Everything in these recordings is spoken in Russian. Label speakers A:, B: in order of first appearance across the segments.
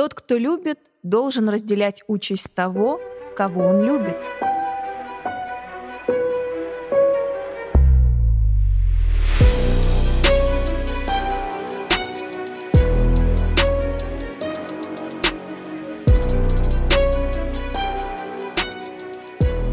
A: Тот, кто любит, должен разделять участь того, кого он любит.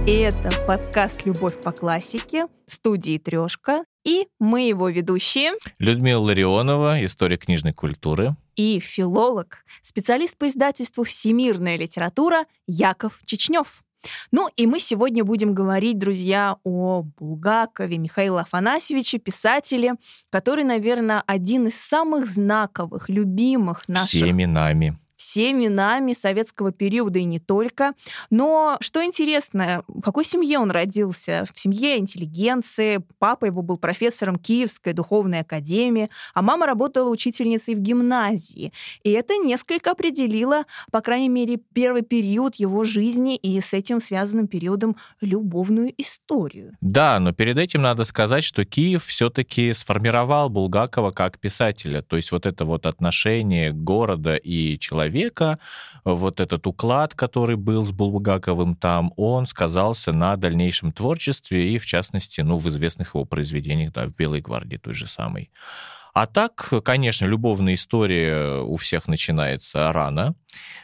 A: И это подкаст «Любовь по классике» студии «Трешка». И мы его ведущие.
B: Людмила Ларионова, историк книжной культуры.
A: И филолог, специалист по издательству «Всемирная литература» Яков Чечнев. Ну и мы сегодня будем говорить, друзья, о Булгакове Михаиле Афанасьевиче, писателе, который, наверное, один из самых знаковых, любимых наших...
B: Всеми нами
A: всеми нами советского периода и не только. Но что интересно, в какой семье он родился? В семье интеллигенции. Папа его был профессором Киевской духовной академии, а мама работала учительницей в гимназии. И это несколько определило, по крайней мере, первый период его жизни и с этим связанным периодом любовную историю.
B: Да, но перед этим надо сказать, что Киев все-таки сформировал Булгакова как писателя. То есть вот это вот отношение города и человека человека, вот этот уклад, который был с Булгаковым там, он сказался на дальнейшем творчестве и, в частности, ну, в известных его произведениях, да, в «Белой гвардии» той же самой. А так, конечно, любовная история у всех начинается рано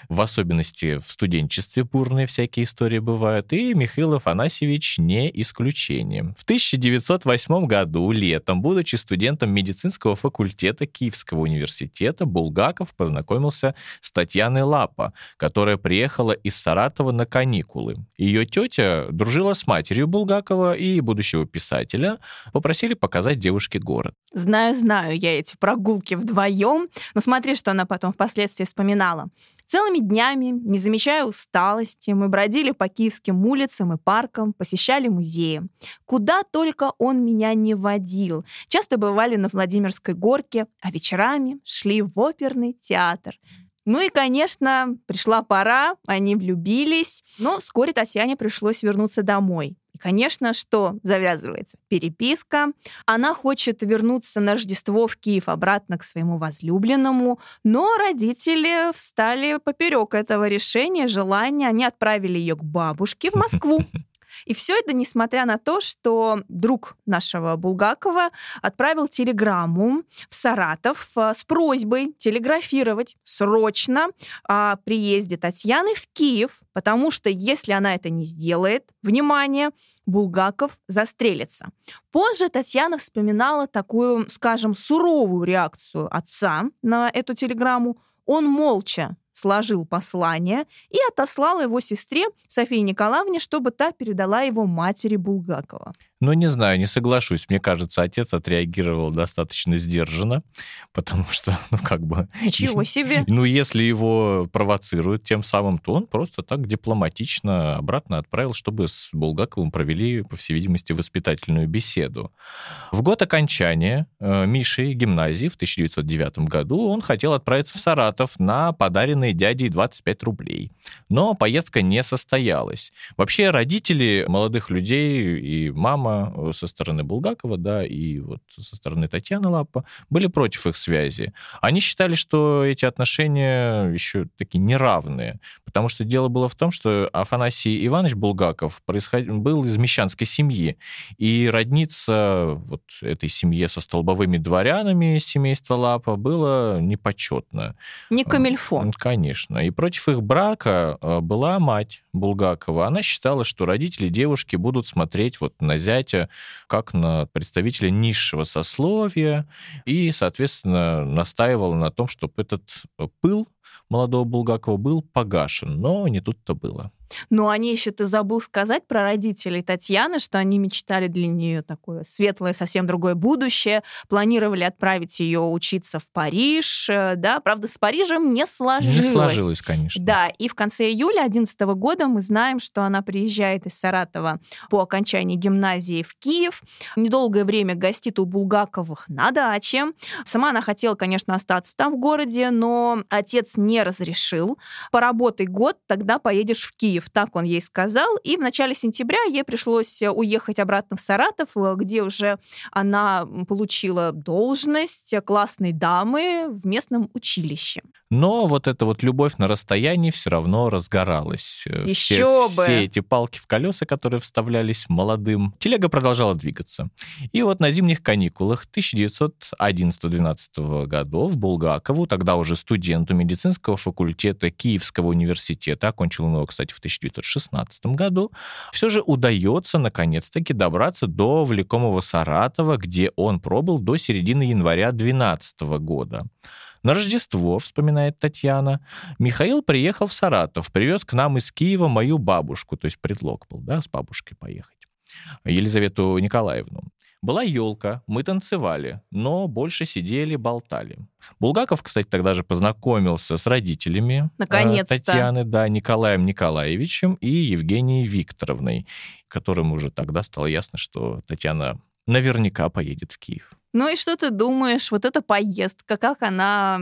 B: в особенности в студенчестве бурные всякие истории бывают, и Михаил Афанасьевич не исключение. В 1908 году, летом, будучи студентом медицинского факультета Киевского университета, Булгаков познакомился с Татьяной Лапа, которая приехала из Саратова на каникулы. Ее тетя дружила с матерью Булгакова и будущего писателя, попросили показать девушке город.
A: Знаю, знаю я эти прогулки вдвоем, но смотри, что она потом впоследствии вспоминала. Целыми днями, не замечая усталости, мы бродили по киевским улицам и паркам, посещали музеи. Куда только он меня не водил. Часто бывали на Владимирской горке, а вечерами шли в оперный театр. Ну и, конечно, пришла пора, они влюбились, но вскоре Татьяне пришлось вернуться домой. И, конечно, что завязывается? Переписка. Она хочет вернуться на Рождество в Киев обратно к своему возлюбленному, но родители встали поперек этого решения, желания. Они отправили ее к бабушке в Москву. И все это несмотря на то, что друг нашего Булгакова отправил телеграмму в Саратов э, с просьбой телеграфировать срочно о приезде Татьяны в Киев, потому что если она это не сделает, внимание, Булгаков застрелится. Позже Татьяна вспоминала такую, скажем, суровую реакцию отца на эту телеграмму. Он молча сложил послание и отослал его сестре Софии Николаевне, чтобы та передала его матери Булгакова.
B: Ну, не знаю, не соглашусь. Мне кажется, отец отреагировал достаточно сдержанно, потому что, ну, как бы...
A: Ничего себе!
B: Ну, если его провоцируют тем самым, то он просто так дипломатично обратно отправил, чтобы с Булгаковым провели, по всей видимости, воспитательную беседу. В год окончания э, Миши гимназии в 1909 году он хотел отправиться в Саратов на подаренные дядей 25 рублей. Но поездка не состоялась. Вообще, родители молодых людей и мама Э, со стороны Булгакова, да, и вот со стороны Татьяны Лапа были против их связи. Они считали, что эти отношения еще такие неравные, потому что дело было в том, что Афанасий Иванович Булгаков происход... был из мещанской семьи, и родниться вот этой семье со столбовыми дворянами семейства Лапа было непочетно.
A: Не камильфо.
B: Конечно. И против их брака э, была мать Булгакова. Она считала, что родители девушки будут смотреть вот на зятя восприятия как на представителя низшего сословия и, соответственно, настаивала на том, чтобы этот пыл молодого Булгакова был погашен, но не тут-то было.
A: Но они еще ты забыл сказать про родителей Татьяны, что они мечтали для нее такое светлое, совсем другое будущее, планировали отправить ее учиться в Париж, э, да, правда, с Парижем не сложилось.
B: Не сложилось, конечно.
A: Да, и в конце июля 2011 года мы знаем, что она приезжает из Саратова по окончании гимназии в Киев, недолгое время гостит у Булгаковых на даче. Сама она хотела, конечно, остаться там в городе, но отец не разрешил. Поработай год, тогда поедешь в Киев. Киев, так он ей сказал. И в начале сентября ей пришлось уехать обратно в Саратов, где уже она получила должность классной дамы в местном училище.
B: Но вот эта вот любовь на расстоянии все равно разгоралась.
A: Еще
B: все,
A: бы!
B: Все эти палки в колеса, которые вставлялись молодым, телега продолжала двигаться. И вот на зимних каникулах 1911-12 годов Булгакову, тогда уже студенту медицинского факультета Киевского университета, окончил он его, кстати, в 1916 году, все же удается наконец-таки добраться до влекомого Саратова, где он пробыл до середины января 12 года. На Рождество, вспоминает Татьяна, Михаил приехал в Саратов, привез к нам из Киева мою бабушку, то есть предлог был, да, с бабушкой поехать, Елизавету Николаевну. Была елка, мы танцевали, но больше сидели, болтали. Булгаков, кстати, тогда же познакомился с родителями э,
A: Наконец-то.
B: Татьяны, да, Николаем Николаевичем и Евгенией Викторовной, которым уже тогда стало ясно, что Татьяна наверняка поедет в Киев.
A: Ну и что ты думаешь, вот эта поездка, как она,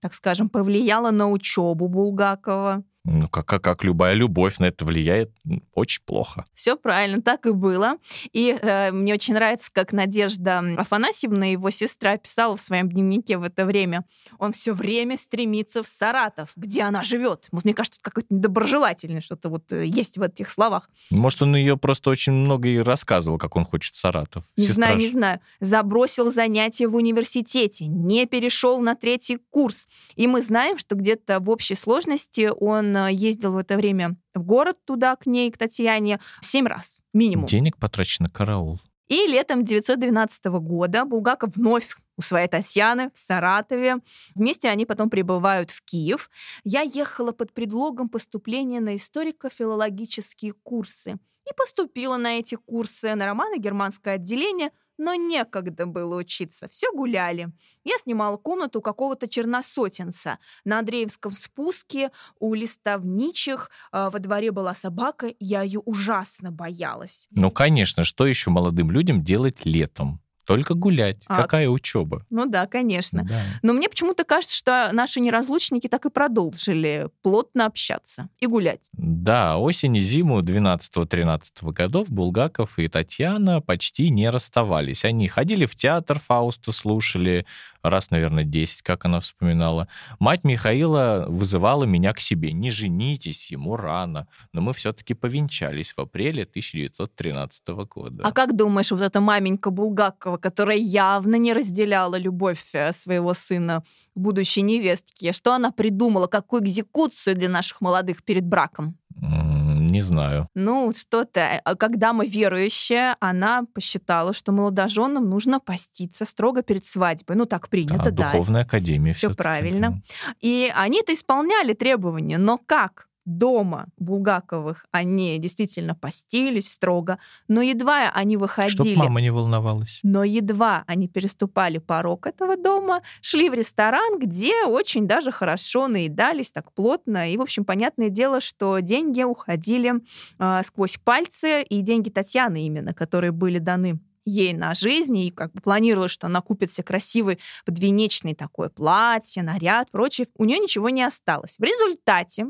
A: так скажем, повлияла на учебу Булгакова?
B: Ну, как, как, как любая любовь на это влияет очень плохо.
A: Все правильно, так и было. И э, мне очень нравится, как Надежда Афанасьевна, его сестра, писала в своем дневнике в это время. Он все время стремится в Саратов, где она живет. Вот мне кажется, какое-то недоброжелательное что-то вот э, есть в этих словах.
B: Может, он ее просто очень много и рассказывал, как он хочет Саратов.
A: Не
B: Сестра
A: знаю,
B: ж-
A: не знаю. Забросил занятия в университете, не перешел на третий курс. И мы знаем, что где-то в общей сложности он ездил в это время в город туда, к ней, к Татьяне, семь раз минимум.
B: Денег потрачено караул.
A: И летом 1912 года Булгаков вновь у своей Татьяны в Саратове. Вместе они потом прибывают в Киев. Я ехала под предлогом поступления на историко-филологические курсы. И поступила на эти курсы на романо-германское отделение, но некогда было учиться, все гуляли. Я снимала комнату у какого-то черносотенца. На Андреевском спуске у листовничих э, во дворе была собака, я ее ужасно боялась.
B: Ну, конечно, что еще молодым людям делать летом? Только гулять.
A: А-
B: Какая учеба?
A: Ну да, конечно.
B: Да.
A: Но мне почему-то кажется, что наши неразлучники так и продолжили плотно общаться и гулять.
B: Да, осень и зиму 12-13 годов Булгаков и Татьяна почти не расставались. Они ходили в театр, Фауста слушали раз, наверное, 10, как она вспоминала. Мать Михаила вызывала меня к себе. Не женитесь, ему рано. Но мы все-таки повенчались в апреле 1913 года.
A: А как думаешь, вот эта маменька Булгакова, которая явно не разделяла любовь э, своего сына к будущей невестке, что она придумала, какую экзекуцию для наших молодых перед браком?
B: М, Не знаю.
A: Ну, что-то. А Как дама верующая, она посчитала, что молодоженам нужно поститься строго перед свадьбой. Ну, так принято,
B: Да,
A: да.
B: духовная академия. Всё-таки,
A: правильно.
B: да.
A: И они-то исполняли требования, но как? Дома Булгаковых они действительно постились строго, но едва они
B: Чтоб
A: выходили,
B: мама не волновалась.
A: но едва они переступали порог этого дома, шли в ресторан, где очень даже хорошо наедались, так плотно. И, в общем, понятное дело, что деньги уходили а, сквозь пальцы, и деньги Татьяны именно, которые были даны ей на жизнь, и как бы планировала, что она купит себе красивый подвенечный такое платье, наряд, прочее. У нее ничего не осталось. В результате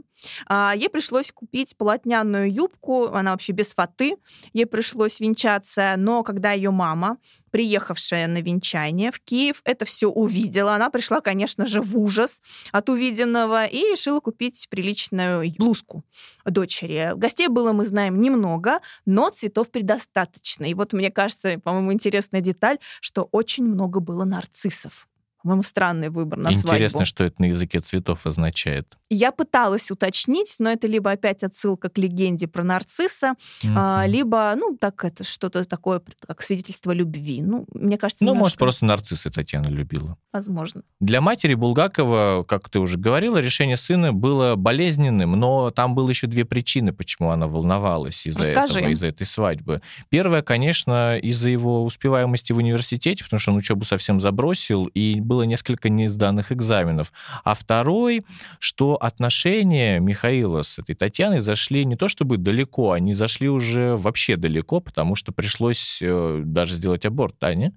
A: а, ей пришлось купить полотняную юбку, она вообще без фаты, ей пришлось венчаться, но когда ее мама приехавшая на венчание в Киев, это все увидела. Она пришла, конечно же, в ужас от увиденного и решила купить приличную блузку дочери. Гостей было, мы знаем, немного, но цветов предостаточно. И вот мне кажется, по-моему, интересная деталь, что очень много было нарциссов. По-моему, странный выбор на
B: Интересно,
A: свадьбу.
B: что это на языке цветов означает.
A: Я пыталась уточнить, но это либо опять отсылка к легенде про нарцисса,
B: Мгм.
A: либо, ну, так это что-то такое, как свидетельство любви. Ну, мне кажется,
B: Ну, может,
A: немножко
B: просто нарциссы Татьяна любила.
A: возможно.
B: Для матери Булгакова, как ты уже говорила, решение сына было болезненным, но там было еще две причины, почему она волновалась из-за
A: Расскажи.
B: этого, из-за этой свадьбы. Первая, конечно, из-за его успеваемости в университете, потому что он учебу совсем забросил, и было несколько несданных экзаменов. А второй, что отношения Михаила с этой Татьяной зашли не то чтобы далеко, они зашли уже вообще далеко, потому что пришлось э, даже сделать аборт Тане,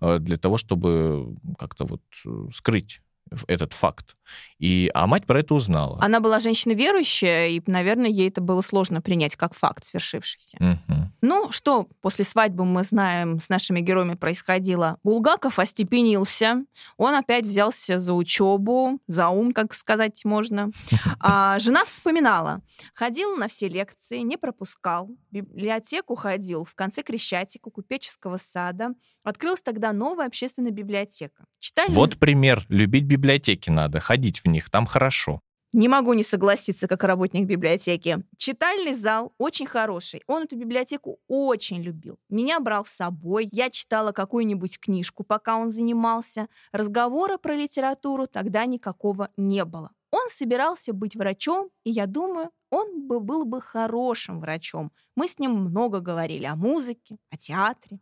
B: э, для того, чтобы как-то вот э, скрыть этот факт. И, а мать про это узнала.
A: Она была женщина верующая, и, наверное, ей это было сложно принять как факт свершившийся.
B: Угу.
A: Ну, что после свадьбы мы знаем, с нашими героями происходило? Булгаков остепенился, он опять взялся за учебу, за ум, как сказать можно. А жена вспоминала. Ходил на все лекции, не пропускал. В библиотеку ходил в конце Крещатика, купеческого сада. Открылась тогда новая общественная библиотека.
B: Читальный... Вот пример. Любить библиотеки надо, ходить в них, там хорошо.
A: Не могу не согласиться, как работник библиотеки. Читальный зал очень хороший. Он эту библиотеку очень любил. Меня брал с собой. Я читала какую-нибудь книжку, пока он занимался. Разговора про литературу тогда никакого не было. Он собирался быть врачом, и я думаю, он бы был бы хорошим врачом. Мы с ним много говорили о музыке, о театре.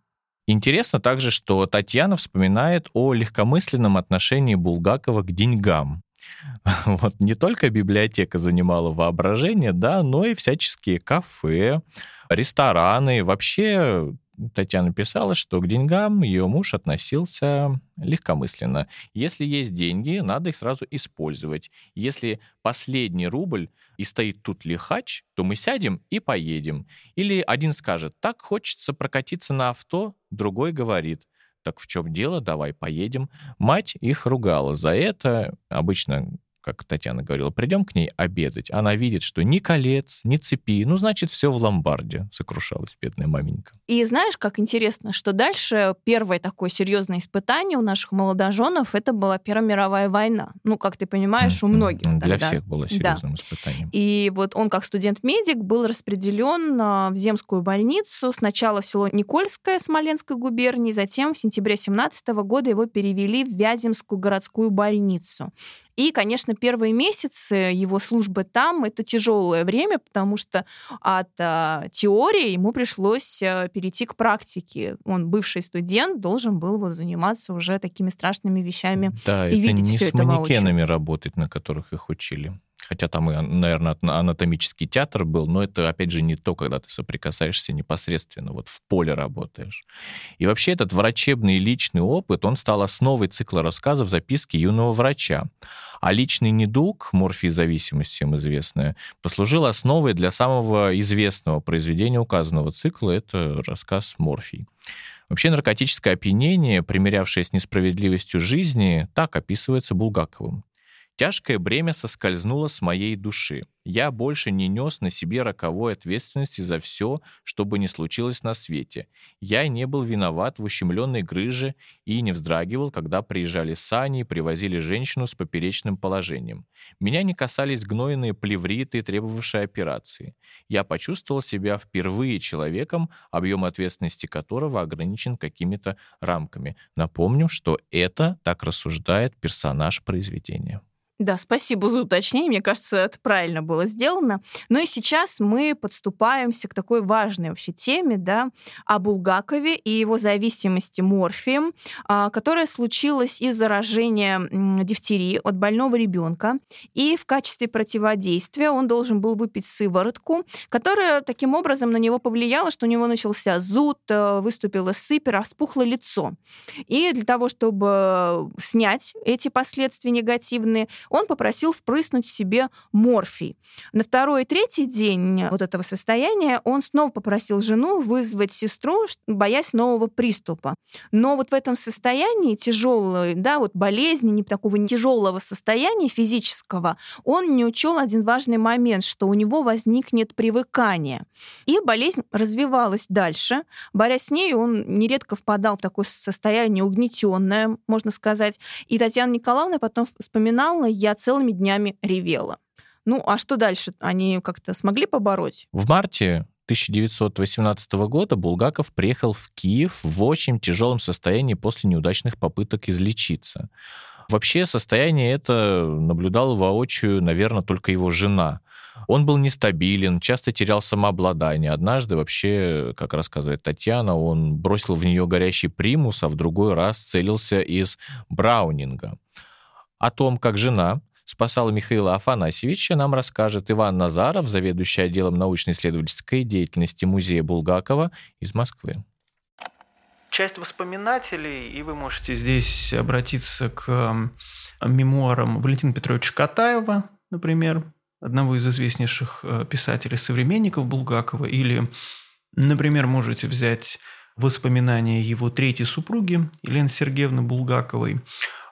B: Интересно также, что Татьяна вспоминает о легкомысленном отношении Булгакова к деньгам. Вот не только библиотека занимала воображение, да, но и всяческие кафе, рестораны. Вообще Татьяна писала, что к деньгам ее муж относился легкомысленно. Если есть деньги, надо их сразу использовать. Если последний рубль и стоит тут лихач, то мы сядем и поедем. Или один скажет, так хочется прокатиться на авто, другой говорит, так в чем дело, давай поедем. Мать их ругала за это. Обычно как Татьяна говорила, придем к ней обедать. Она видит, что ни колец, ни цепи, ну, значит, все в ломбарде, сокрушалась бедная маменька.
A: И знаешь, как интересно, что дальше первое такое серьезное испытание у наших молодоженов это была Первая мировая война. Ну, как ты понимаешь, mm-hmm. у многих.
B: Для тогда. всех было серьезным да. испытанием.
A: И вот он, как студент-медик, был распределен а, в земскую больницу. Сначала в село Никольское Смоленской губернии, затем в сентябре 17 года его перевели в Вяземскую городскую больницу. И, конечно, первые месяцы его службы там это тяжелое время, потому что от а, теории ему пришлось а, перейти к практике. Он бывший студент, должен был вот заниматься уже такими страшными вещами
B: да,
A: и
B: это
A: видеть
B: не
A: все
B: с
A: это
B: манекенами
A: воочию.
B: работать, на которых их учили хотя там и, наверное, анатомический театр был, но это, опять же, не то, когда ты соприкасаешься непосредственно, вот в поле работаешь. И вообще этот врачебный личный опыт, он стал основой цикла рассказов записки юного врача. А личный недуг, морфий-зависимость, всем известная, послужил основой для самого известного произведения указанного цикла, это рассказ «Морфий». Вообще наркотическое опьянение, примерявшее с несправедливостью жизни, так описывается Булгаковым. Тяжкое бремя соскользнуло с моей души. Я больше не нес на себе роковой ответственности за все, что бы ни случилось на свете. Я не был виноват в ущемленной грыже и не вздрагивал, когда приезжали сани и привозили женщину с поперечным положением. Меня не касались гнойные плевриты, требовавшие операции. Я почувствовал себя впервые человеком, объем ответственности которого ограничен какими-то рамками. Напомним, что это так рассуждает персонаж произведения.
A: Да, спасибо за уточнение. Мне кажется, это правильно было сделано. Ну и сейчас мы подступаемся к такой важной вообще теме, да, о Булгакове и его зависимости морфием, а, которая случилась из заражения дифтерии от больного ребенка. И в качестве противодействия он должен был выпить сыворотку, которая таким образом на него повлияла, что у него начался зуд, э, выступила сыпь, распухло лицо. И для того, чтобы снять эти последствия негативные, он попросил впрыснуть себе морфий. На второй и третий день вот этого состояния он снова попросил жену вызвать сестру, боясь нового приступа. Но вот в этом состоянии тяжелой, да, вот болезни, не такого тяжелого состояния физического, он не учел один важный момент, что у него возникнет привыкание. И болезнь развивалась дальше. Борясь с ней, он нередко впадал в такое состояние угнетенное, можно сказать. И Татьяна Николаевна потом вспоминала, я целыми днями ревела. Ну, а что дальше? Они как-то смогли побороть?
B: В марте 1918 года Булгаков приехал в Киев в очень тяжелом состоянии после неудачных попыток излечиться. Вообще состояние это наблюдала воочию, наверное, только его жена. Он был нестабилен, часто терял самообладание. Однажды вообще, как рассказывает Татьяна, он бросил в нее горящий примус, а в другой раз целился из Браунинга. О том, как жена спасала Михаила Афанасьевича, нам расскажет Иван Назаров, заведующий отделом научно-исследовательской деятельности Музея Булгакова из Москвы.
C: часть воспоминателей, и вы можете здесь обратиться к мемуарам Валентина Петровича Катаева, например, одного из известнейших э, писателей-современников Булгакова, или, например, можете взять воспоминания его третьей супруги Елены Сергеевны Булгаковой.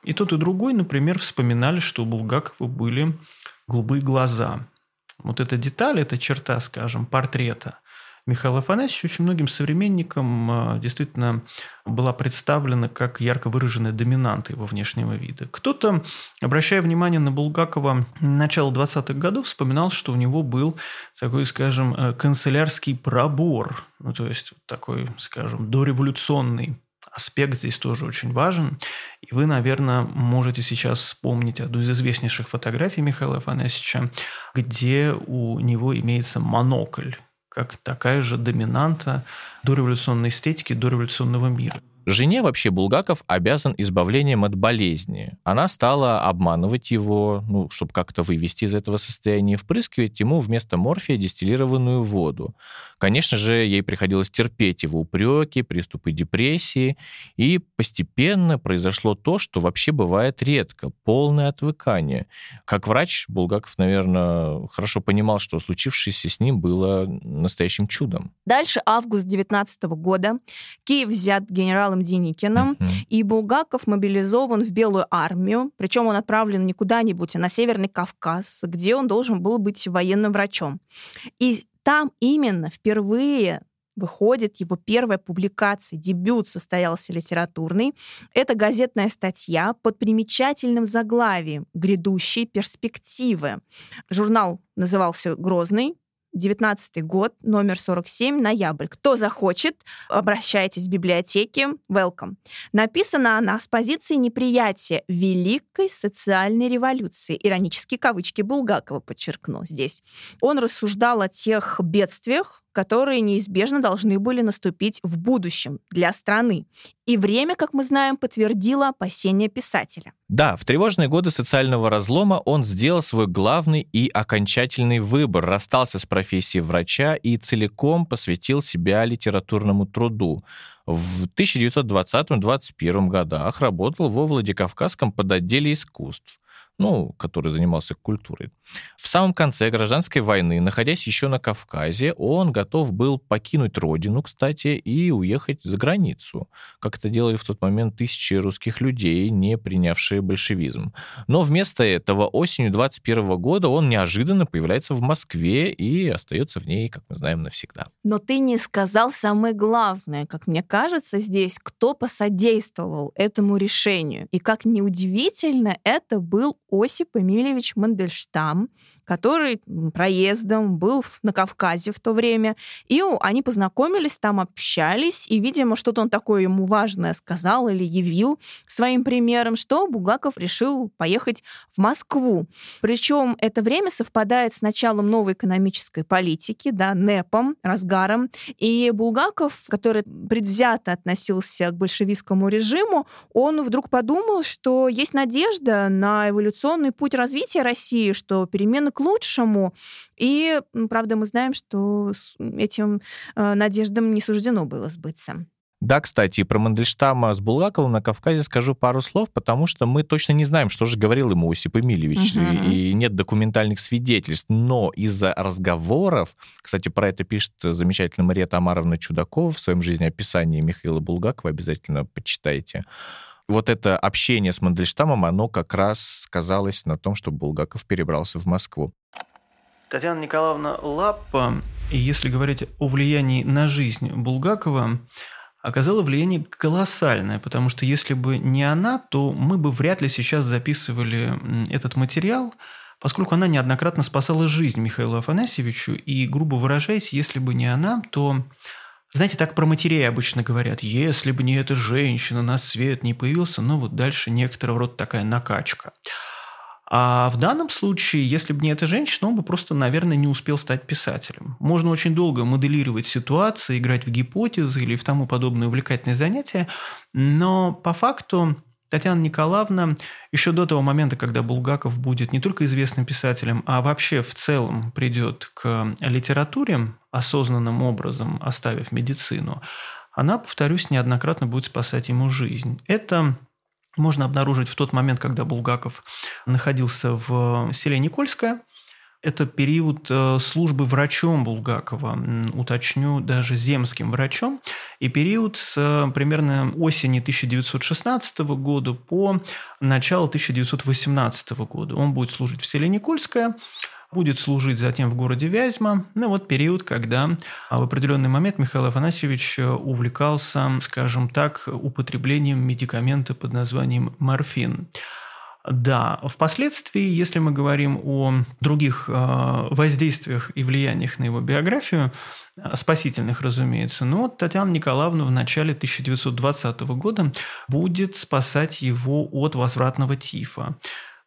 C: И тот, и другой, например, вспоминали, что у Булгакова были голубые глаза. Вот эта деталь, эта черта, скажем, портрета – Михаила Афанасьевича очень многим современникам а, действительно была представлена как ярко выраженная доминанта его внешнего вида. Кто-то, обращая внимание на Булгакова начала 20-х годов, вспоминал, что у него был такой, скажем, э, канцелярский пробор, ну, то есть такой, скажем, дореволюционный аспект здесь тоже очень важен. И вы, наверное, можете сейчас вспомнить одну из известнейших фотографий Михаила Афанасьевича, где у него имеется монокль как такая же доминанта дореволюционной эстетики, дореволюционного мира.
B: Жене вообще Булгаков обязан избавлением от болезни. Она стала обманывать его, ну, чтобы как-то вывести из этого состояния, впрыскивать ему вместо морфия дистиллированную воду. Конечно же, ей приходилось терпеть его упреки, приступы депрессии, и постепенно произошло то, что вообще бывает редко — полное отвыкание. Как врач, Булгаков, наверное, хорошо понимал, что случившееся с ним было настоящим чудом.
A: Дальше август 19 года. Киев взят генералом Деникиным, uh-huh. и Булгаков мобилизован в Белую армию, причем он отправлен не куда-нибудь, а на Северный Кавказ, где он должен был быть военным врачом. И там именно впервые выходит его первая публикация, дебют состоялся литературный. Это газетная статья под примечательным заглавием «Грядущие перспективы». Журнал назывался «Грозный», 19 год, номер 47, ноябрь. Кто захочет, обращайтесь в библиотеке. Welcome. Написана она с позиции неприятия великой социальной революции. Иронические кавычки Булгакова подчеркну здесь. Он рассуждал о тех бедствиях, которые неизбежно должны были наступить в будущем для страны. И время, как мы знаем, подтвердило опасения писателя.
B: Да, в тревожные годы социального разлома он сделал свой главный и окончательный выбор, расстался с профессией врача и целиком посвятил себя литературному труду. В 1920-21 годах работал во Владикавказском подотделе искусств ну, который занимался культурой. В самом конце гражданской войны, находясь еще на Кавказе, он готов был покинуть родину, кстати, и уехать за границу, как это делали в тот момент тысячи русских людей, не принявшие большевизм. Но вместо этого осенью 21 года он неожиданно появляется в Москве и остается в ней, как мы знаем, навсегда.
A: Но ты не сказал самое главное, как мне кажется, здесь, кто посодействовал этому решению. И как неудивительно, это был Осип Эмильевич Мандельштам, который проездом был на Кавказе в то время. И они познакомились, там общались, и, видимо, что-то он такое ему важное сказал или явил своим примером, что Булгаков решил поехать в Москву. Причем это время совпадает с началом новой экономической политики, да, НЭПом, разгаром. И Булгаков, который предвзято относился к большевистскому режиму, он вдруг подумал, что есть надежда на эволюционный путь развития России, что перемены к лучшему. И, правда, мы знаем, что этим э, надеждам не суждено было сбыться.
B: Да, кстати, про Мандельштама с Булгаковым на Кавказе скажу пару слов, потому что мы точно не знаем, что же говорил ему Осип Эмильевич, угу. и, и нет документальных свидетельств. Но из-за разговоров, кстати, про это пишет замечательная Мария Тамаровна Чудакова в своем жизнеописании Михаила Булгакова, обязательно почитайте вот это общение с Мандельштамом, оно как раз сказалось на том, что Булгаков перебрался в Москву.
C: Татьяна Николаевна Лаппа, если говорить о влиянии на жизнь Булгакова, оказала влияние колоссальное, потому что если бы не она, то мы бы вряд ли сейчас записывали этот материал, поскольку она неоднократно спасала жизнь Михаилу Афанасьевичу, и, грубо выражаясь, если бы не она, то знаете, так про матерей обычно говорят. Если бы не эта женщина, на свет не появился, ну вот дальше некоторого рода такая накачка. А в данном случае, если бы не эта женщина, он бы просто, наверное, не успел стать писателем. Можно очень долго моделировать ситуации, играть в гипотезы или в тому подобные увлекательные занятия, но по факту Татьяна Николаевна еще до того момента, когда Булгаков будет не только известным писателем, а вообще в целом придет к литературе осознанным образом, оставив медицину, она, повторюсь, неоднократно будет спасать ему жизнь. Это можно обнаружить в тот момент, когда Булгаков находился в селе Никольское. Это период э, службы врачом Булгакова, уточню, даже земским врачом, и период с э, примерно осени 1916 года по начало 1918 года. Он будет служить в селе Никольское, будет служить затем в городе Вязьма. Ну вот период, когда а, в определенный момент Михаил Афанасьевич э, увлекался, скажем так, употреблением медикамента под названием морфин. Да, впоследствии, если мы говорим о других э, воздействиях и влияниях на его биографию, э, спасительных, разумеется, но Татьяна Николаевна в начале 1920 года будет спасать его от возвратного тифа.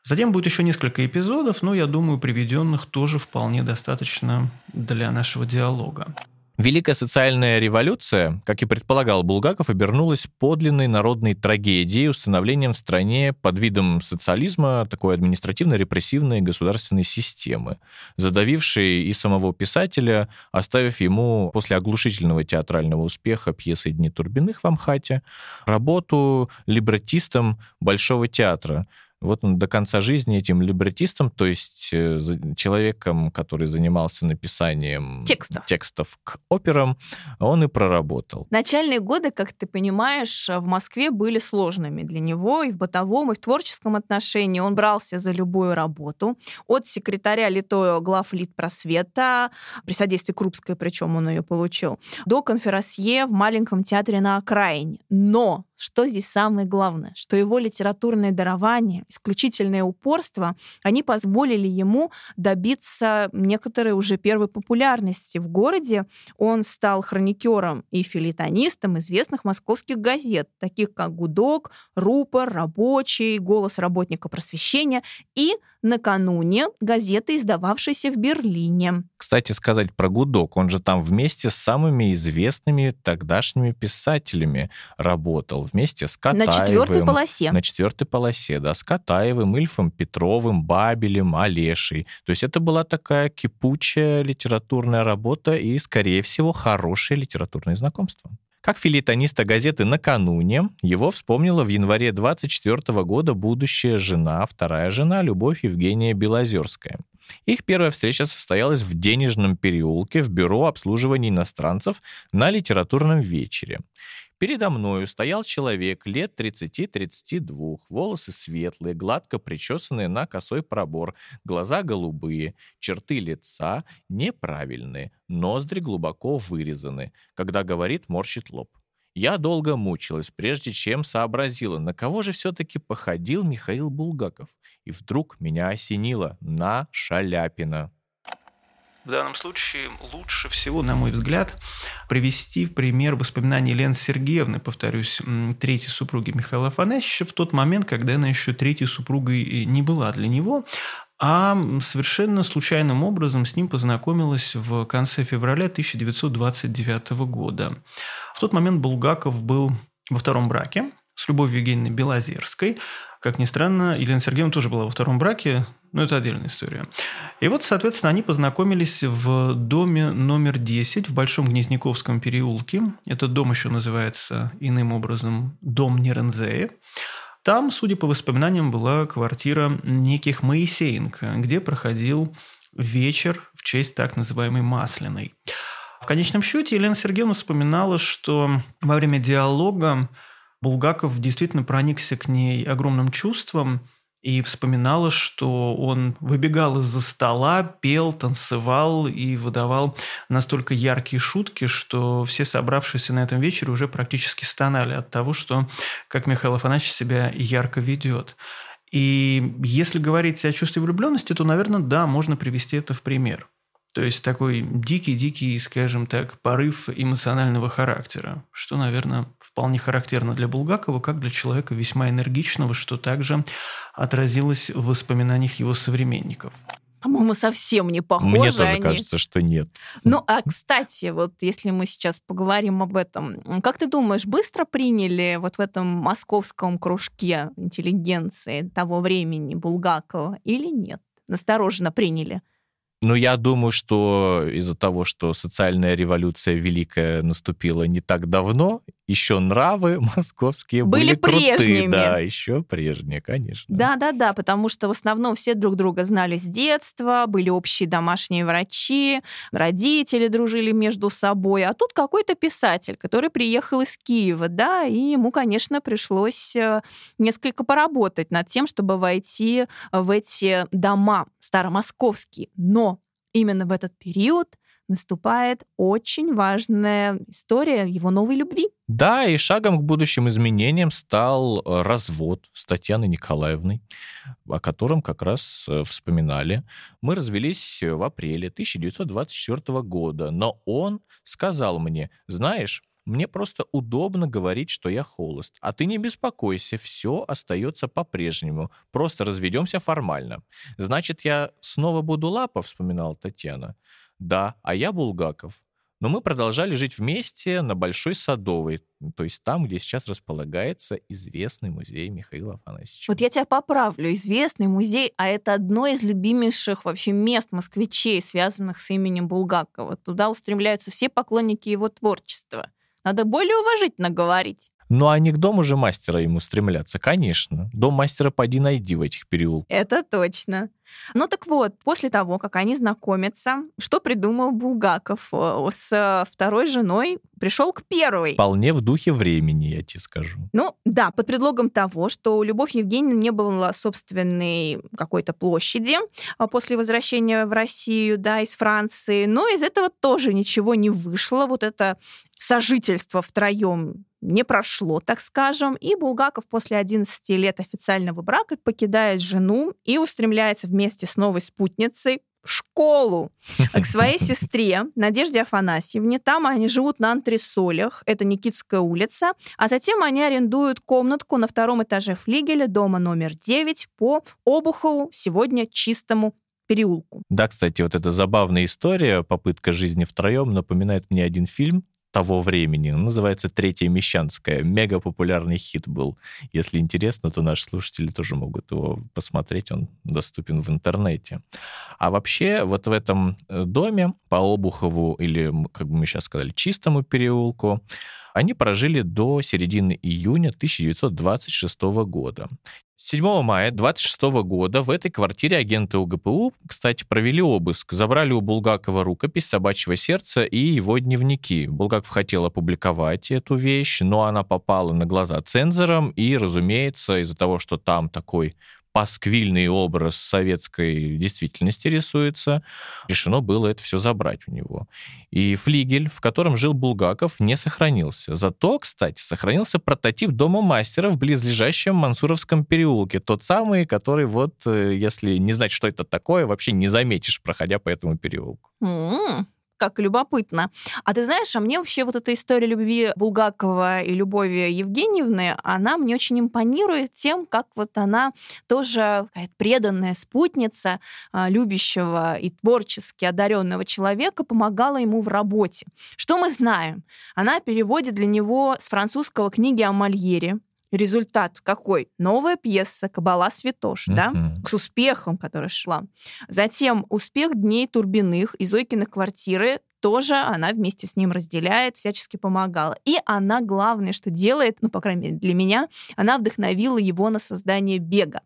C: Затем будет еще несколько эпизодов, но, я думаю, приведенных тоже вполне достаточно для нашего диалога.
B: Великая социальная революция, как и предполагал Булгаков, обернулась подлинной народной трагедией, установлением в стране под видом социализма такой административно-репрессивной государственной системы, задавившей и самого писателя, оставив ему после оглушительного театрального успеха пьесы «Дни Турбиных» в Амхате работу либретистом Большого театра, вот он до конца жизни этим либретистом, то есть э, человеком, который занимался написанием
A: текстов,
B: текстов к операм, он и проработал.
A: Начальные годы, как ты понимаешь, в Москве были сложными для него и в бытовом, и в творческом отношении. Он брался за любую работу. От секретаря литого глав просвета, при содействии Крупской, причем он ее получил, до конферансье в маленьком театре на окраине. Но что здесь самое главное? Что его литературное дарование, исключительное упорство, они позволили ему добиться некоторой уже первой популярности в городе. Он стал хроникером и филитонистом известных московских газет, таких как «Гудок», «Рупор», «Рабочий», «Голос работника просвещения» и накануне газеты, издававшейся в Берлине.
B: Кстати, сказать про Гудок, он же там вместе с самыми известными тогдашними писателями работал, вместе с Катаевым.
A: На четвертой полосе.
B: На четвертой полосе, да, с Катаевым, Ильфом Петровым, Бабелем, Олешей. То есть это была такая кипучая литературная работа и, скорее всего, хорошее литературное знакомство. Как филитониста газеты «Накануне» его вспомнила в январе 24 года будущая жена, вторая жена, Любовь Евгения Белозерская. Их первая встреча состоялась в денежном переулке в бюро обслуживания иностранцев на литературном вечере. Передо мною стоял человек лет 30-32, волосы светлые, гладко причесанные на косой пробор, глаза голубые, черты лица неправильные, ноздри глубоко вырезаны. Когда говорит, морщит лоб. Я долго мучилась, прежде чем сообразила, на кого же все-таки походил Михаил Булгаков. И вдруг меня осенило на Шаляпина.
C: В данном случае лучше всего, на мой взгляд, привести в пример воспоминания Лены Сергеевны, повторюсь, третьей супруги Михаила Афанасьевича, в тот момент, когда она еще третьей супругой не была для него, а совершенно случайным образом с ним познакомилась в конце февраля 1929 года. В тот момент Булгаков был во втором браке с Любовью Евгеньевной Белозерской. Как ни странно, Елена Сергеевна тоже была во втором браке, но это отдельная история. И вот, соответственно, они познакомились в доме номер 10 в Большом Гнезняковском переулке. Этот дом еще называется иным образом «Дом Нерензея». Там, судя по воспоминаниям, была квартира неких Моисеенко, где проходил вечер в честь так называемой Масляной. В конечном счете Елена Сергеевна вспоминала, что во время диалога Булгаков действительно проникся к ней огромным чувством – и вспоминала, что он выбегал из-за стола, пел, танцевал и выдавал настолько яркие шутки, что все собравшиеся на этом вечере уже практически стонали от того, что как Михаил Афанасьевич себя ярко ведет. И если говорить о чувстве влюбленности, то, наверное, да, можно привести это в пример. То есть такой дикий-дикий, скажем так, порыв эмоционального характера, что, наверное, вполне характерно для Булгакова, как для человека весьма энергичного, что также отразилось в воспоминаниях его современников.
A: По-моему, совсем не похожи
B: Мне тоже
A: они.
B: кажется, что нет.
A: Ну, а, кстати, вот если мы сейчас поговорим об этом, как ты думаешь, быстро приняли вот в этом московском кружке интеллигенции того времени Булгакова или нет? Настороженно приняли?
B: Но я думаю, что из-за того, что социальная революция великая наступила не так давно, еще нравы московские были,
A: Были
B: крутые.
A: прежними.
B: Да, еще прежние, конечно.
A: Да-да-да, потому что в основном все друг друга знали с детства, были общие домашние врачи, родители дружили между собой. А тут какой-то писатель, который приехал из Киева, да, и ему, конечно, пришлось э, несколько поработать над тем, чтобы войти в эти дома старомосковские. Но именно в этот период наступает очень важная история его новой любви.
B: Да, и шагом к будущим изменениям стал э, развод с Татьяной Николаевной, о котором как раз э, вспоминали. Мы развелись в апреле 1924 года, но он сказал мне, знаешь, мне просто удобно говорить, что я холост. А ты не беспокойся, все остается по-прежнему. Просто разведемся формально. Значит, я снова буду Лапа, вспоминала Татьяна. Да, а я Булгаков. Но мы продолжали жить вместе на Большой Садовой, то есть там, где сейчас располагается известный музей Михаила Афанасьевича.
A: Вот я тебя поправлю. Известный музей, а это одно из любимейших вообще мест москвичей, связанных с именем Булгакова. Туда устремляются все поклонники его творчества. Надо более уважительно говорить.
B: Ну а не к дому же мастера ему стремляться, конечно. Дом мастера поди найди в этих переулках.
A: Это точно. Ну так вот, после того, как они знакомятся, что придумал Булгаков Э, с второй женой? Пришел к первой.
B: Вполне в духе времени, я тебе скажу.
A: Ну да, под предлогом того, что у Любовь Евгеньевны не было собственной какой-то площади а, после возвращения в Россию, да, из Франции, но из этого тоже ничего не вышло. Вот это сожительство втроем не прошло, так скажем, и Булгаков после 11 лет официального брака покидает жену и устремляется вместе с новой спутницей в школу к своей сестре Надежде Афанасьевне. Там они живут на антресолях, это Никитская улица, а затем они арендуют комнатку на втором этаже флигеля дома номер 9 по Обухову, сегодня чистому переулку.
B: Да, кстати, вот эта забавная история, попытка жизни втроем, напоминает мне один фильм того времени. Он называется «Третья Мещанская». Мега популярный хит был. Если интересно, то наши слушатели тоже могут его посмотреть. Он доступен в интернете. А вообще вот в этом э, доме по Обухову, или, как бы мы сейчас сказали, Чистому переулку, они прожили до середины июня 1926 года. 7 мая 26 года в этой квартире агенты УГПУ, кстати, провели обыск. Забрали у Булгакова рукопись «Собачьего сердца» и его дневники. Булгаков хотел опубликовать эту вещь, но она попала на глаза цензорам, и, разумеется, из-за того, что там такой пасквильный образ советской действительности рисуется, решено было это все забрать у него. И флигель, в котором жил Булгаков, не сохранился. Зато, кстати, сохранился прототип дома мастера в близлежащем Мансуровском переулке. Тот самый, который вот, э, если не знать, что это такое, вообще не заметишь, проходя по этому переулку.
A: М, Как любопытно. А ты знаешь, а мне вообще вот эта история любви Булгакова и Любови Евгеньевны, она мне очень импонирует тем, как вот она тоже какая-то преданная спутница а, любящего и творчески одаренного человека помогала ему в работе. Что мы знаем? Она переводит для него с французского книги о Мольере. Результат какой? Новая пьеса «Кабала Святош», да? С успехом, которая шла. Затем успех Дней Турбиных и Зойкины квартиры тоже она вместе с ним разделяет, всячески помогала. И она, главное, что делает, ну, по крайней мере, для меня, она вдохновила его на создание «Бега»,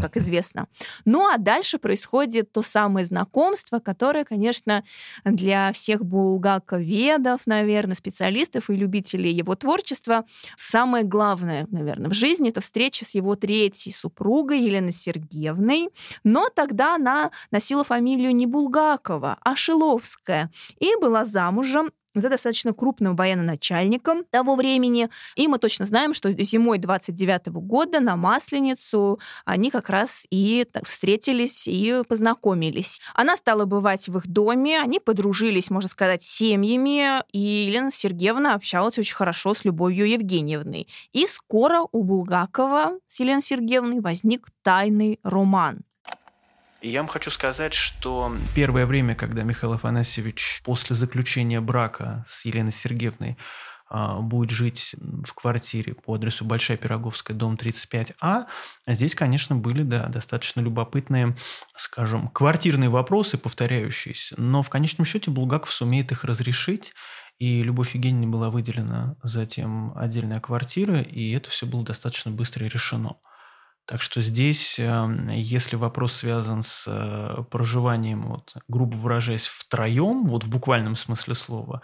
A: как известно. Ну, а дальше происходит то самое знакомство, которое, конечно, для всех булгаковедов, наверное, специалистов и любителей его творчества, самое главное, наверное, в жизни — это встреча с его третьей супругой Еленой Сергеевной. Но тогда она носила фамилию не Булгакова, а Шиловская и была замужем за достаточно крупным военноначальником того времени. И мы точно знаем, что зимой 29 года на Масленицу они как раз и встретились и познакомились. Она стала бывать в их доме, они подружились, можно сказать, семьями, и Елена Сергеевна общалась очень хорошо с Любовью Евгеньевной. И скоро у Булгакова с Еленой Сергеевной возник тайный роман.
C: И я вам хочу сказать, что первое время, когда Михаил Афанасьевич после заключения брака с Еленой Сергеевной а, будет жить в квартире по адресу Большая Пироговская, дом 35А. А здесь, конечно, были да, достаточно любопытные, скажем, квартирные вопросы, повторяющиеся. Но в конечном счете Булгаков сумеет их разрешить. И Любовь Евгеньевне была выделена затем отдельная квартира, и это все было достаточно быстро решено. Так что здесь, эм, если вопрос связан с э, проживанием, вот, грубо выражаясь, втроем, вот в буквальном смысле слова,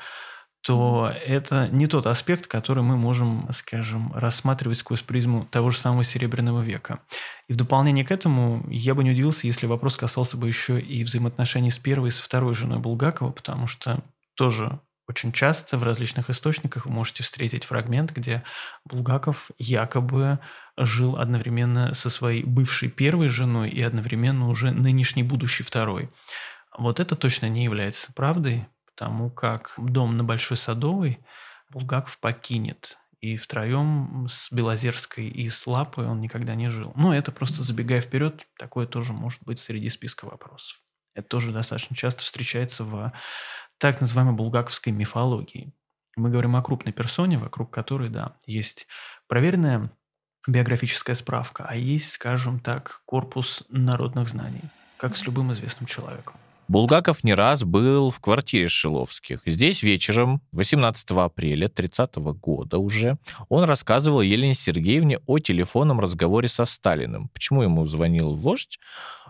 C: то это не тот аспект, который мы можем, скажем, рассматривать сквозь призму того же самого Серебряного века. И в дополнение к этому я бы не удивился, если вопрос касался бы еще и взаимоотношений с первой и со второй женой Булгакова, потому что тоже очень часто в различных источниках вы можете встретить фрагмент, где Булгаков якобы жил одновременно со своей бывшей первой женой и одновременно уже нынешней будущей второй. Вот это точно не является правдой, потому как дом на Большой Садовой Булгаков покинет. И втроем с Белозерской и с Лапой он никогда не жил. Но это просто забегая вперед, такое тоже может быть среди списка вопросов. Это тоже достаточно часто встречается в так называемой булгаковской мифологии. Мы говорим о крупной персоне, вокруг которой, да, есть проверенная биографическая справка, а есть, скажем так, корпус народных знаний, как с любым известным человеком.
B: Булгаков не раз был в квартире Шиловских. Здесь вечером, 18 апреля 30 года уже, он рассказывал Елене Сергеевне о телефонном разговоре со Сталиным. Почему ему звонил вождь?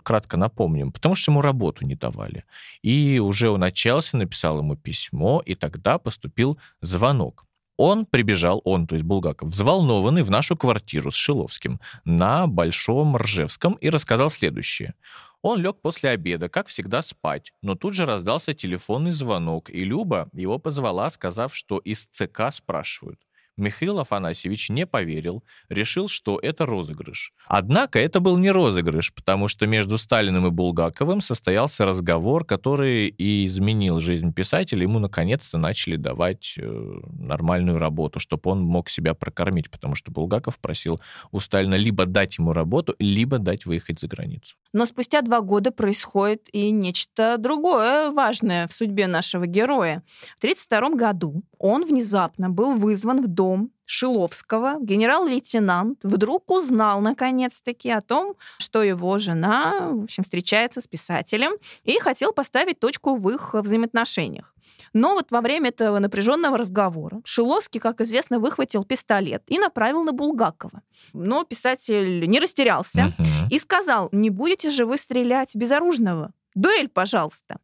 B: кратко напомним, потому что ему работу не давали. И уже он отчаялся, написал ему письмо, и тогда поступил звонок. Он прибежал, он, то есть Булгаков, взволнованный в нашу квартиру с Шиловским на Большом Ржевском и рассказал следующее. Он лег после обеда, как всегда, спать, но тут же раздался телефонный звонок, и Люба его позвала, сказав, что из ЦК спрашивают. Михаил Афанасьевич не поверил, решил, что это розыгрыш. Однако это был не розыгрыш, потому что между Сталиным и Булгаковым состоялся разговор, который и изменил жизнь писателя. Ему наконец-то начали давать э, нормальную работу, чтобы он мог себя прокормить, потому что Булгаков просил у Сталина либо дать ему работу, либо дать выехать за границу.
A: Но спустя два года происходит и нечто другое важное в судьбе нашего героя. В 1932 году он внезапно был вызван в дом Шиловского, генерал-лейтенант, вдруг узнал наконец-таки о том, что его жена, в общем, встречается с писателем и хотел поставить точку в их взаимоотношениях. Но вот во время этого напряженного разговора Шиловский, как известно, выхватил пистолет и направил на Булгакова. Но писатель не растерялся и сказал, не будете же вы стрелять безоружного, дуэль, пожалуйста.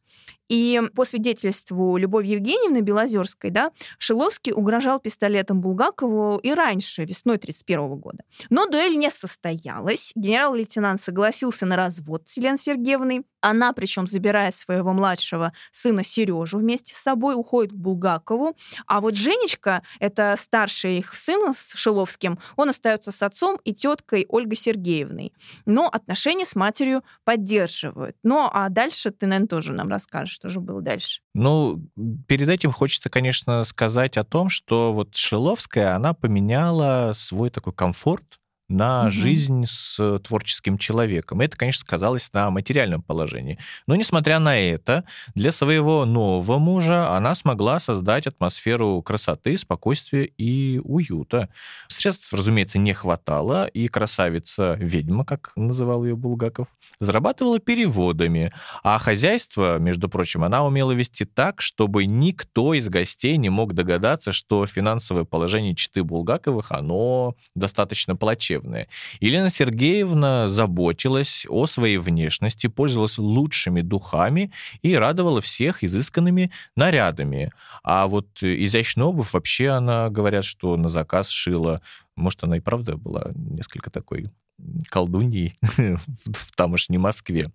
A: И по свидетельству Любови Евгеньевны Белозерской, да, Шиловский угрожал пистолетом Булгакову и раньше, весной 1931 года. Но дуэль не состоялась. Генерал-лейтенант согласился на развод с Еленой Сергеевной. Она, причем, забирает своего младшего сына Сережу вместе с собой, уходит к Булгакову. А вот Женечка, это старший их сын с Шиловским, он остается с отцом и теткой Ольгой Сергеевной. Но отношения с матерью поддерживают. Ну, а дальше ты, наверное, тоже нам расскажешь что же было дальше?
B: Ну, перед этим хочется, конечно, сказать о том, что вот Шиловская, она поменяла свой такой комфорт на угу. жизнь с творческим человеком. Это, конечно, сказалось на материальном положении. Но, несмотря на это, для своего нового мужа она смогла создать атмосферу красоты, спокойствия и уюта. Средств, разумеется, не хватало, и красавица-ведьма, как называл ее Булгаков, зарабатывала переводами, а хозяйство, между прочим, она умела вести так, чтобы никто из гостей не мог догадаться, что финансовое положение читы Булгаковых, оно достаточно плачевное плачевное. Елена Сергеевна заботилась о своей внешности, пользовалась лучшими духами и радовала всех изысканными нарядами. А вот изящную обувь вообще она, говорят, что на заказ шила. Может, она и правда была несколько такой колдуньей в тамошней Москве.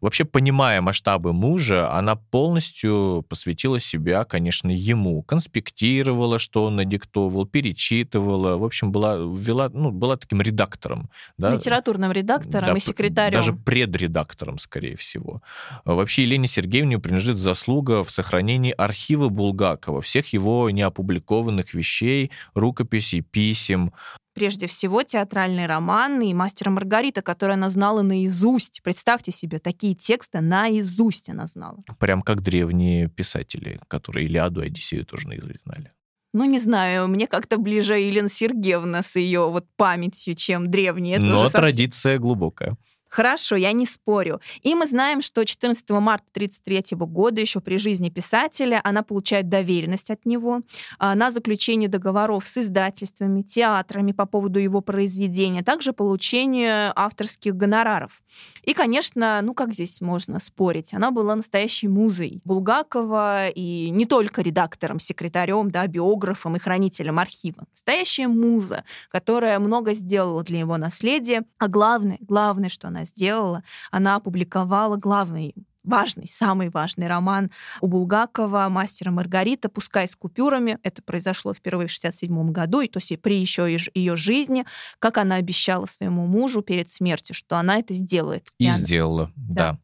B: Вообще, понимая масштабы мужа, она полностью посвятила себя, конечно, ему. Конспектировала, что он надиктовывал, перечитывала. В общем, была, вела, ну, была таким редактором.
A: Да? Литературным редактором да, и секретарем.
B: Даже предредактором, скорее всего. Вообще, Елене Сергеевне принадлежит заслуга в сохранении архива Булгакова, всех его неопубликованных вещей, рукописей, писем,
A: прежде всего театральный роман и «Мастера Маргарита», который она знала наизусть. Представьте себе, такие тексты наизусть она знала.
B: Прям как древние писатели, которые Илиаду и Одиссею тоже наизусть знали.
A: Ну, не знаю, мне как-то ближе Елена Сергеевна с ее вот памятью, чем древняя.
B: Но совсем... традиция глубокая.
A: Хорошо, я не спорю. И мы знаем, что 14 марта 1933 года, еще при жизни писателя, она получает доверенность от него а, на заключение договоров с издательствами, театрами по поводу его произведения, также получение авторских гонораров. И, конечно, ну как здесь можно спорить, она была настоящей музой Булгакова и не только редактором, секретарем, да, биографом и хранителем архива. Настоящая муза, которая много сделала для его наследия. А главное, главное, что она сделала, она опубликовала главный важный, самый важный роман у Булгакова «Мастера Маргарита», пускай с купюрами. Это произошло впервые в 67 году, и то есть при еще ее жизни, как она обещала своему мужу перед смертью, что она это сделает.
B: И, и она... сделала, да. да.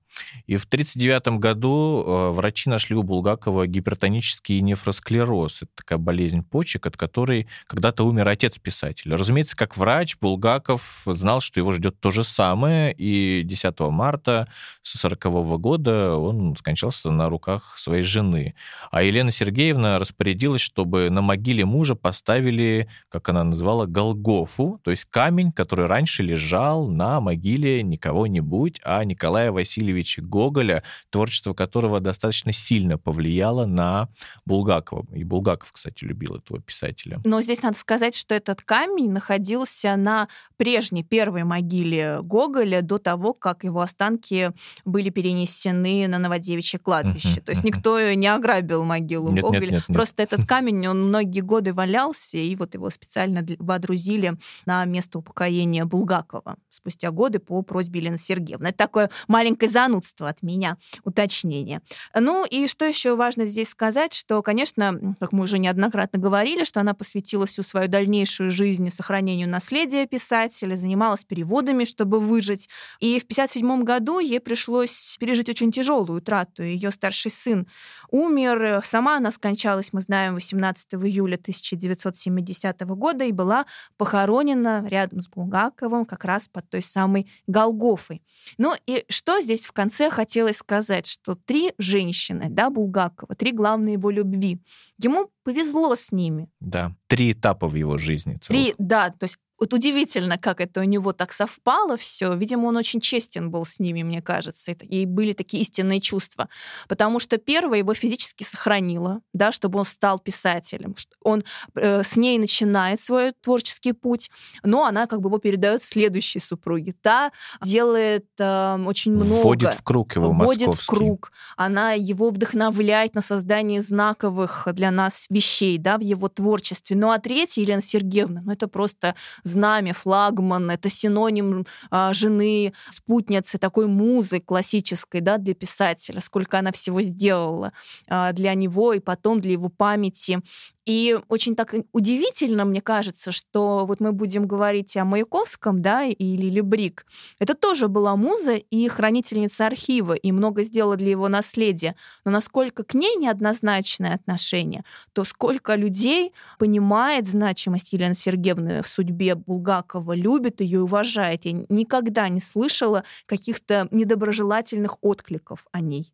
B: И в 1939 году э, врачи нашли у Булгакова гипертонический нефросклероз. Это такая болезнь почек, от которой когда-то умер отец писателя. Разумеется, как врач, Булгаков знал, что его ждет то же самое, и 10 марта 1940 года он скончался на руках своей жены. А Елена Сергеевна распорядилась, чтобы на могиле мужа поставили, как она называла, Голгофу, то есть камень, который раньше лежал на могиле не кого-нибудь, а Николая Васильевича Андреевича Гоголя, творчество которого достаточно сильно повлияло на Булгакова. И Булгаков, кстати, любил этого писателя.
A: Но здесь надо сказать, что этот камень находился на прежней первой могиле Гоголя до того, как его останки были перенесены на Новодевичье кладбище. То есть никто не ограбил могилу
B: нет,
A: Гоголя.
B: Нет, нет, нет.
A: Просто этот камень, он многие годы валялся, и вот его специально водрузили на место упокоения Булгакова спустя годы по просьбе Елены Сергеевны. Это такое маленькое занудство занудство от меня, уточнение. Ну и что еще важно здесь сказать, что, конечно, как мы уже неоднократно говорили, что она посвятила всю свою дальнейшую жизнь сохранению наследия писателя, занималась переводами, чтобы выжить. И в 1957 году ей пришлось пережить очень тяжелую утрату. Ее старший сын умер, сама она скончалась, мы знаем, 18 июля 1970 года и была похоронена рядом с Булгаковым как раз под той самой Голгофой. Ну и что здесь в конце хотелось сказать, что три женщины, да, Булгакова, три главные его любви, ему повезло с ними.
B: Да, три этапа в его жизни.
A: Целых. Три, да, то есть вот удивительно, как это у него так совпало все. Видимо, он очень честен был с ними, мне кажется. И были такие истинные чувства. Потому что первое его физически сохранило, да, чтобы он стал писателем. Он э, с ней начинает свой творческий путь, но она как бы его передает следующей супруге. Та делает э, очень много.
B: Вводит в круг его
A: Вводит московский. в круг. Она его вдохновляет на создание знаковых для нас вещей, да, в его творчестве. Ну а третья, Елена Сергеевна, ну это просто знамя, флагман, это синоним а, жены, спутницы, такой музы классической, да, для писателя, сколько она всего сделала а, для него и потом для его памяти. И очень так удивительно, мне кажется, что вот мы будем говорить о Маяковском, да, и Лили Брик. Это тоже была муза и хранительница архива, и много сделала для его наследия. Но насколько к ней неоднозначное отношение, то сколько людей понимает значимость Елены Сергеевны в судьбе Булгакова, любит ее и уважает. Я никогда не слышала каких-то недоброжелательных откликов о ней.